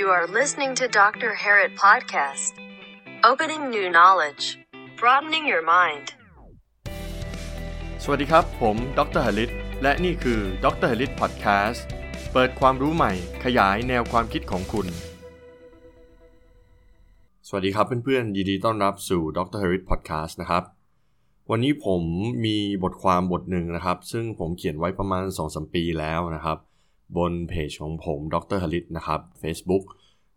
You are listening to Dr. Harrit Podcast. Opening new knowledge, broadening your mind. สวัสดีครับ ผมดรหลิตและนี่คือดรหลิตพอดแคสต์เปิดความรู้ใหม่ขยายแนวความคิดของคุณ สวัสดีครับเพื่อนๆ ยินดีต้อนรับสู่ดรหลิตพอดแคสต์นะครับ วันนี้ผมมีบทความบทหนึ่งนะครับ ซึ่งผมเขียนไว้ประมาณ 2-3 ปีแล้วนะครับ บนเพจของผมดรหลิตนะครับ Facebook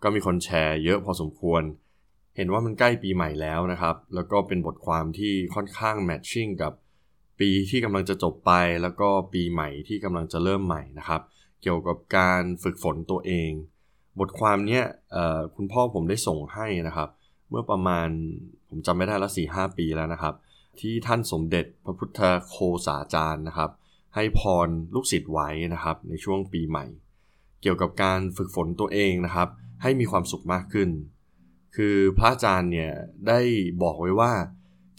ก็มีคนแชร์เยอะพอสมควร เห็นว่ามันใกล้ปีใหม่แล้วนะครับ แล้วก็เป็นบทความที่ค่อนข้างแมทชิ่งกับปีที่กำลังจะจบไป แล้วก็ปีใหม่ที่กำลังจะเริ่มใหม่นะครับ เกี่ยวกับการฝึกฝนตัวเอง บทความเนี้ยคุณพ่อผมได้ส่งให้นะครับ เมื่อประมาณผมจำไม่ได้ละสี่ห้าปีแล้วนะครับ ที่ท่านสมเด็จพระพุทธโคสาจารย์นะครับ ให้พรลูกศิษย์ไว้นะครับ ในช่วงปีใหม่ เกี่ยวกับการฝึกฝนตัวเองนะครับ ให้มีความสุขมากขึ้น คือพระอาจารย์เนี่ยได้บอกไว้ว่า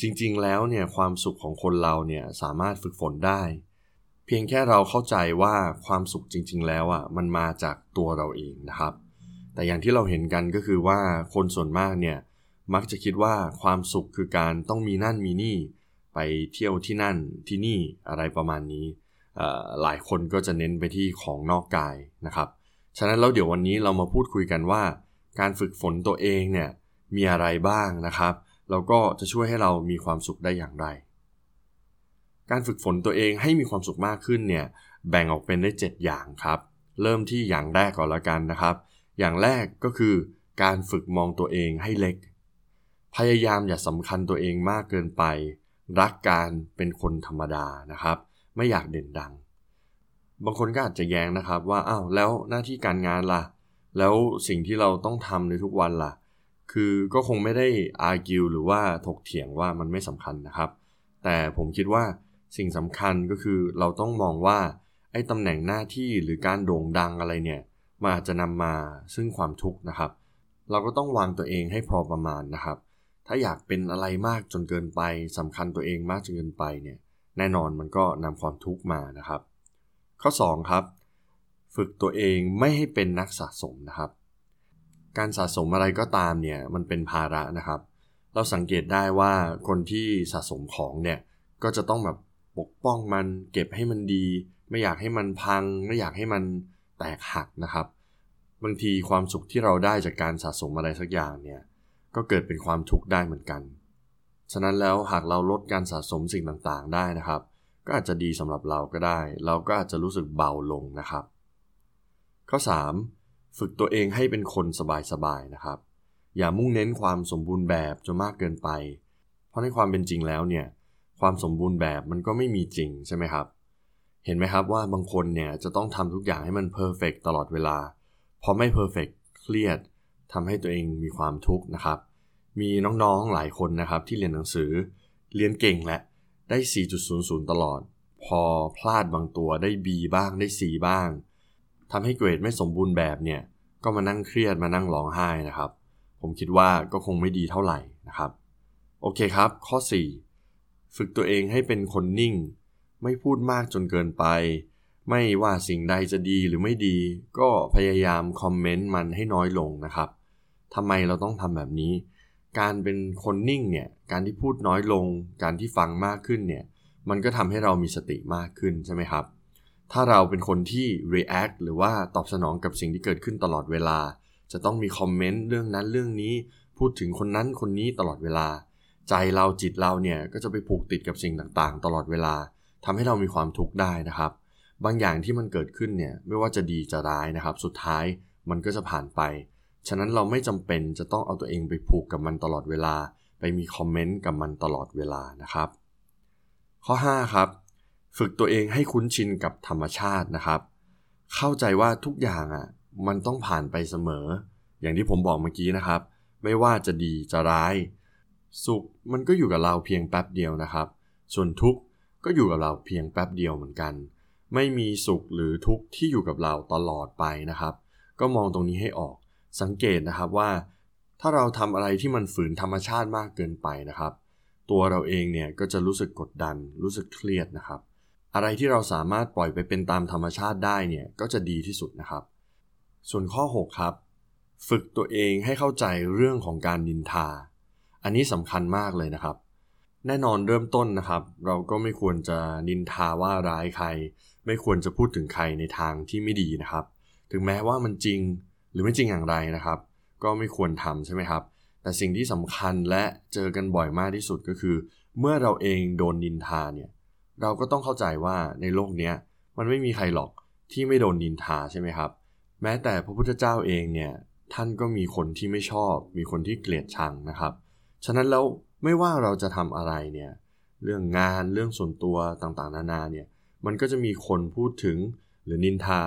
จริงๆ แล้วเนี่ยความสุขของคนเราเนี่ยสามารถฝึกฝนได้ เพียงแค่เราเข้าใจว่าความสุขจริง ๆ แล้วอะมันมาจากตัวเราเองนะครับ แต่อย่างที่เราเห็นกันก็คือว่าคนส่วนมากเนี่ยมักจะคิดว่าความสุขคือการต้องมีนั่นมีนี่ ไปเที่ยวที่นั่นที่นี่อะไรประมาณนี้ หลายคนก็จะเน้นไปที่ของนอกกายนะครับ ฉะนั้นแล้วเดี๋ยววันนี้เรามาพูดคุยกันว่า การฝึกฝนตัวเองเนี่ยมีอะไรบ้างนะครับ แล้วก็จะช่วยให้เรามีความสุขได้อย่างไร การฝึกฝนตัวเองให้มีความสุขมากขึ้นเนี่ยแบ่งออกเป็นได้ 7 อย่างครับ เริ่มที่อย่างแรกก่อนละกันนะครับ อย่างแรกก็คือการฝึกมองตัวเองให้เล็ก พยายามอย่าสำคัญตัวเองมากเกินไป รักการเป็นคนธรรมดานะครับ ไม่อยากเด่นดัง บางคนก็อาจจะแย้งนะครับว่าอ้าวแล้วหน้าที่การงานล่ะ แล้วสิ่งที่เราต้องทำในทุกวันล่ะ คือก็คงไม่ได้อาร์กิวหรือว่าถกเถียงว่ามันไม่สำคัญนะครับ แต่ผมคิดว่าสิ่งสำคัญก็คือเราต้องมองว่าไอ้ตำแหน่งหน้าที่หรือการโด่งดังอะไรเนี่ยมันอาจจะนำมาซึ่งความทุกข์นะครับ เราก็ต้องวางตัวเองให้พอประมาณนะครับ ถ้าอยากเป็นอะไรมากจนเกินไปสำคัญตัวเองมากจนเกินไปเนี่ยแน่นอนมันก็นำความทุกข์มานะครับ ข้อ 2 ครับ ฝึกตัวเองไม่ให้เป็นนักสะสมนะครับ การสะสมอะไรก็ตามเนี่ยมันเป็นภาระนะครับ เราสังเกตได้ว่าคนที่สะสมของเนี่ยก็จะต้องแบบปกป้องมันเก็บให้มันดี ไม่อยากให้มันพัง ไม่อยากให้มันแตกหักนะครับ บางทีความสุขที่เราได้จากการสะสมอะไรสักอย่างเนี่ย ก็เกิดเป็นความทุกข์ได้เหมือนกัน ฉะนั้นแล้วหากเราลดการสะสมสิ่งต่างๆ ได้นะครับ ก็อาจจะดีสำหรับเราก็ได้ เราก็อาจจะรู้สึกเบาลงนะครับ ข้อ 3 ฝึกตัวเองให้เป็นคนสบายๆนะครับ อย่ามุ่งเน้นความสมบูรณ์แบบจนมากเกินไป เพราะในความเป็นจริงแล้วเนี่ยความสมบูรณ์แบบมันก็ไม่มีจริงใช่ไหมครับ เห็นไหมครับว่าบางคนเนี่ยจะต้องทำทุกอย่างให้มัน perfect ตลอดเวลาพอไม่ perfect เครียด ทำให้ตัวเองมีความทุกข์นะครับ มีน้องๆหลายคนนะครับที่เรียนหนังสือเรียนเก่งแหละได้ 4.00 ตลอด พอพลาดบางตัวได้ B บ้างได้ C บ้างทำให้เกรดไม่สมบูรณ์แบบเนี่ยก็มานั่งเครียดมานั่งร้องไห้นะครับ ผมคิดว่าก็คงไม่ดีเท่าไหร่นะครับ โอเคครับ ข้อ 4 ฝึกตัวเองให้เป็นคนนิ่ง ไม่พูดมากจนเกินไป ไม่ว่าสิ่งใดจะดีหรือไม่ดี ก็พยายามคอมเมนต์มันให้น้อยลงนะครับ ทำไมเราต้องทำแบบนี้ การเป็นคนนิ่งเนี่ยการที่พูดน้อยลง การที่ฟังมากขึ้นเนี่ยมันก็ทำให้เรามีสติมากขึ้นใช่ไหมครับ ถ้าเราเป็นคนที่ react หรือว่าตอบสนองกับสิ่งที่เกิดขึ้นตลอดเวลา จะต้องมีคอมเมนต์เรื่องนั้นเรื่องนี้ พูดถึงคนนั้นคนนี้ตลอดเวลา ใจเราจิตเราเนี่ยก็จะไปผูกติดกับสิ่งต่างๆ ตลอดเวลาทำให้เรามีความทุกข์ได้นะครับ บางอย่างที่มันเกิดขึ้นเนี่ยไม่ว่าจะดีจะร้ายนะครับ สุดท้ายมันก็จะผ่านไป ฉะนั้นเราไม่จำเป็นจะต้องเอาตัวเองไปผูกกับมันตลอดเวลา ไปมีคอมเมนต์กับมันตลอดเวลานะครับ ข้อ 5 ครับ ฝึกตัวเองให้คุ้นชินกับธรรมชาตินะครับ เข้าใจว่าทุกอย่างอะมันต้องผ่านไปเสมอ อย่างที่ผมบอกเมื่อกี้นะครับ ไม่ว่าจะดีจะร้าย สุขมันก็อยู่กับเราเพียงแป๊บเดียวนะครับ ส่วนทุกข์ก็อยู่กับเราเพียงแป๊บเดียวเหมือนกัน ไม่มีสุขหรือทุกข์ที่อยู่กับเราตลอดไปนะครับ ก็มองตรงนี้ให้ออก สังเกตนะครับว่า ถ้าเราทำอะไรที่มันฝืนธรรมชาติมากเกินไปนะครับ ตัวเราเองเนี่ยก็จะรู้สึกกดดัน รู้สึกเครียดนะครับ อะไรที่เราสามารถปล่อยไปเป็นตามธรรมชาติได้เนี่ยก็จะดีที่สุดนะครับ ส่วนข้อ 6 ครับ ฝึกตัวเองให้เข้าใจเรื่องของการนินทา อันนี้สำคัญมากเลยนะครับแน่นอนเริ่มต้นนะครับ เราก็ไม่ควรจะนินทาว่าร้ายใคร ไม่ควรจะพูดถึงใครในทางที่ไม่ดีนะครับ ถึงแม้ว่ามันจริง รือไม่จริงอย่างไรนะครับ ก็ไม่ควรทำใช่ไหมครับ แต่สิ่งที่สำคัญและเจอกันบ่อยมากที่สุดก็คือ เมื่อเราเองโดนนินทาเนี่ยเราก็ต้องเข้าใจว่าในโลกนี้มันไม่มีใครหรอกที่ไม่โดนนินทาใช่ไหมครับ แม้แต่พระพุทธเจ้าเองเนี่ยท่านก็มีคนที่ไม่ชอบ มีคนที่เกลียดชังนะครับ ฉะนั้นแล้วไม่ว่าเราจะทำอะไรเนี่ยเรื่องงานเรื่องส่วนตัวต่างๆ นานาเนี่ยมันก็จะมีคนพูดถึงหรือนินทา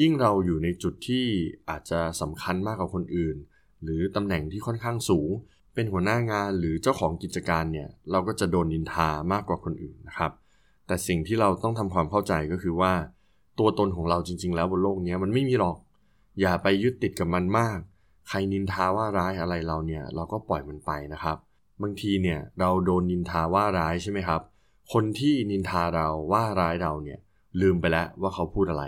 ยิ่งเราอยู่ในจุดที่อาจจะสำคัญมากกว่าคนอื่น หรือตำแหน่งที่ค่อนข้างสูง เป็นหัวหน้างานหรือเจ้าของกิจการเนี่ยเราก็จะโดนนินทามากกว่าคนอื่นนะครับ แต่สิ่งที่เราต้องทำความเข้าใจก็คือว่า ตัวตนของเราจริง ๆ แล้วบนโลกนี้มันไม่มีหรอก อย่าไปยึดติดกับมันมาก ใครนินทาว่าร้ายอะไรเราเนี่ยเราก็ปล่อยมันไปนะครับ บางทีเนี่ยเราโดนนินทาว่าร้ายใช่ไหมครับ คนที่นินทาเราว่าร้ายเราเนี่ยลืมไปแล้วว่าเขาพูดอะไร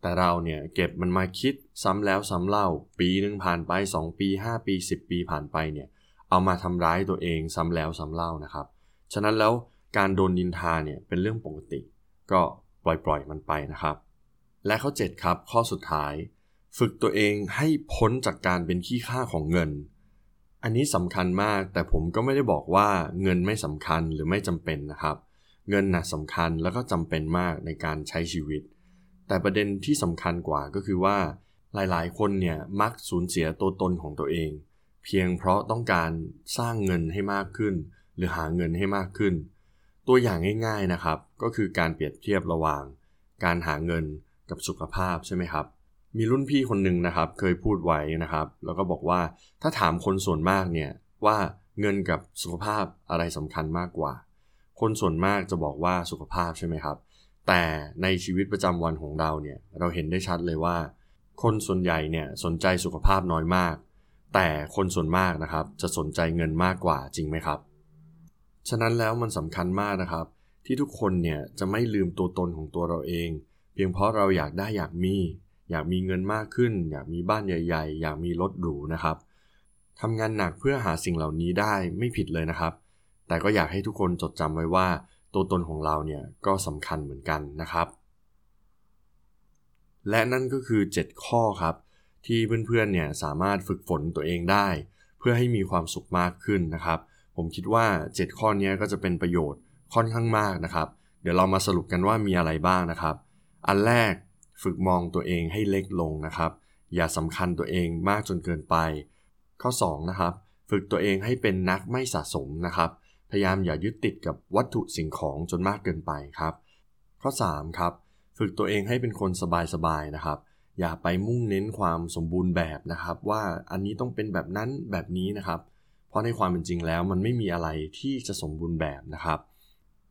แต่เราเนี่ยเก็บมันมาคิดซ้ำแล้วซ้ำเล่า ปีหนึ่งผ่านไป 2 ปี 5 ปี 10 ปีผ่านไปเนี่ยเอามาทำร้ายตัวเองซ้ำแล้วซ้ำเล่านะครับ ฉะนั้นแล้วการโดนนินทาเนี่ยเป็นเรื่องปกติ ก็ปล่อยปล่อยมันไปนะครับ และข้อ 7 ครับ ข้อสุดท้าย ฝึกตัวเองให้พ้นจากการเป็นขี้ข้าของเงิน อันนี้สำคัญมากแต่ผมก็ไม่ได้บอกว่าเงินไม่สำคัญหรือไม่จำเป็นนะครับ เงินนะสำคัญแล้วก็จำเป็นมากในการใช้ชีวิต แต่ประเด็นที่สำคัญกว่าก็คือว่า หลายๆ คนเนี่ยมักสูญเสียตัวตนของตัวเอง เพียงเพราะต้องการสร้างเงินให้มากขึ้น หรือหาเงินให้มากขึ้น ตัวอย่างง่ายๆนะครับ ก็คือการเปรียบเทียบระหว่าง การหาเงินกับสุขภาพใช่ไหมครับ มีรุ่นพี่คนหนึ่งนะครับ เคยพูดไว้นะครับ แล้วก็บอกว่าถ้าถามคนส่วนมากเนี่ยว่าเงินกับสุขภาพอะไรสำคัญมากกว่า คนส่วนมากจะบอกว่าสุขภาพใช่ไหมครับ แต่ในชีวิตประจำวันของเราเนี่ยเราเห็นได้ชัดเลยว่า คนส่วนใหญ่เนี่ยสนใจสุขภาพน้อยมาก แต่คนส่วนมากนะครับจะสนใจเงินมากกว่าจริงไหมครับ ฉะนั้นแล้วมันสำคัญมากนะครับ ที่ทุกคนเนี่ยจะไม่ลืมตัวตนของตัวเราเอง เพียงเพราะเราอยากได้อยากมี อยากมีเงินมากขึ้น อยากมีบ้านใหญ่ ๆ อยากมีรถหรูนะครับทำงานหนักเพื่อหาสิ่งเหล่านี้ได้ไม่ผิดเลยนะครับ แต่ก็อยากให้ทุกคนจดจำไว้ว่า ตัวตนของเราเนี่ยก็สำคัญเหมือนกันนะครับ และนั่นก็คือ 7 ข้อครับ ที่เพื่อนๆเนี่ยสามารถฝึกฝนตัวเองได้ เพื่อให้มีความสุขมากขึ้นนะครับ ผมคิดว่า 7 ข้อนี้ก็จะเป็นประโยชน์ค่อนข้างมากนะครับ เดี๋ยวเรามาสรุปกันว่ามีอะไรบ้างนะครับ อันแรกฝึกมองตัวเองให้เล็กลงนะครับ อย่าสำคัญตัวเองมากจนเกินไป ข้อ2นะครับฝึกตัวเองให้เป็นนักไม่สะสมนะครับ พยายามอย่ายึดติดกับวัตถุสิ่งของจนมากเกินไปครับ ข้อ 3 ครับ ฝึกตัวเองให้เป็นคนสบายๆนะครับ อย่าไปมุ่งเน้นความสมบูรณ์แบบนะครับ ว่าอันนี้ต้องเป็นแบบนั้นแบบนี้นะครับ เพราะในความเป็นจริงแล้วมันไม่มีอะไรที่จะสมบูรณ์แบบนะครับ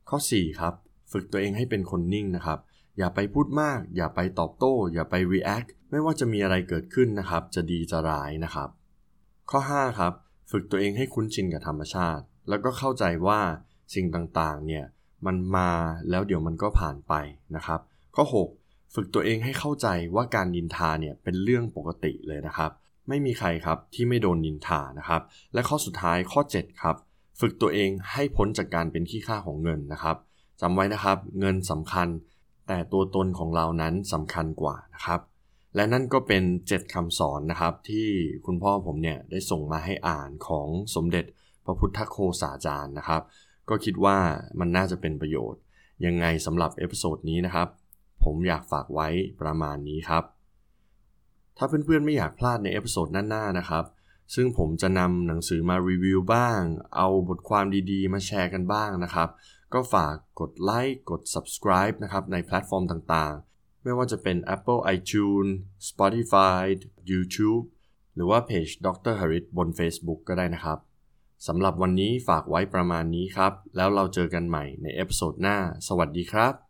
ข้อ 4 ครับ ฝึกตัวเองให้เป็นคนนิ่งนะครับ อย่าไปพูดมาก อย่าไปตอบโต้ อย่าไป react ไม่ว่าจะมีอะไรเกิดขึ้นนะครับ จะดีจะร้ายนะครับ ข้อ 5 ครับ ฝึกตัวเองให้คุ้นชินกับธรรมชาติ แล้วก็เข้าใจว่าสิ่งต่างๆเนี่ยมันมาแล้วเดี๋ยวมันก็ผ่านไปนะครับ ข้อ 6 ฝึกตัวเองให้เข้าใจว่าการนินทาเนี่ยเป็นเรื่องปกติเลยนะครับ ไม่มีใครครับที่ไม่โดนนินทานะครับ และข้อสุดท้ายข้อ 7 ครับ ฝึกตัวเองให้พ้นจากการเป็นขี้ข้าของเงินนะครับจำไว้นะครับเงินสำคัญ แต่ตัวตนของเรานั้นสำคัญกว่านะครับและนั่นก็เป็น 7คำสอนนะครับที่คุณพ่อผมเนี่ยได้ส่งมาให้อ่านของสมเด็จ พระพุทธโฆษาจารย์นะครับ ก็คิดว่ามันน่าจะเป็นประโยชน์ ยังไงสำหรับ episode นี้นะครับ ผมอยากฝากไว้ประมาณนี้ครับ ถ้าเพื่อนๆไม่อยากพลาดใน episode หน้าๆนะครับ ซึ่งผมจะนำหนังสือมารีวิวบ้าง เอาบทความดีๆ มาแชร์กันบ้างนะครับ ก็ฝากกดไลค์กด subscribe นะครับในแพลตฟอร์มต่างๆ ไม่ว่าจะเป็น Apple iTunes Spotify YouTube หรือว่าเพจ Dr. Harit บน Facebook ก็ได้นะครับ สำหรับวันนี้ฝากไว้ประมาณนี้ครับ แล้วเราเจอกันใหม่ใน episode หน้า สวัสดีครับ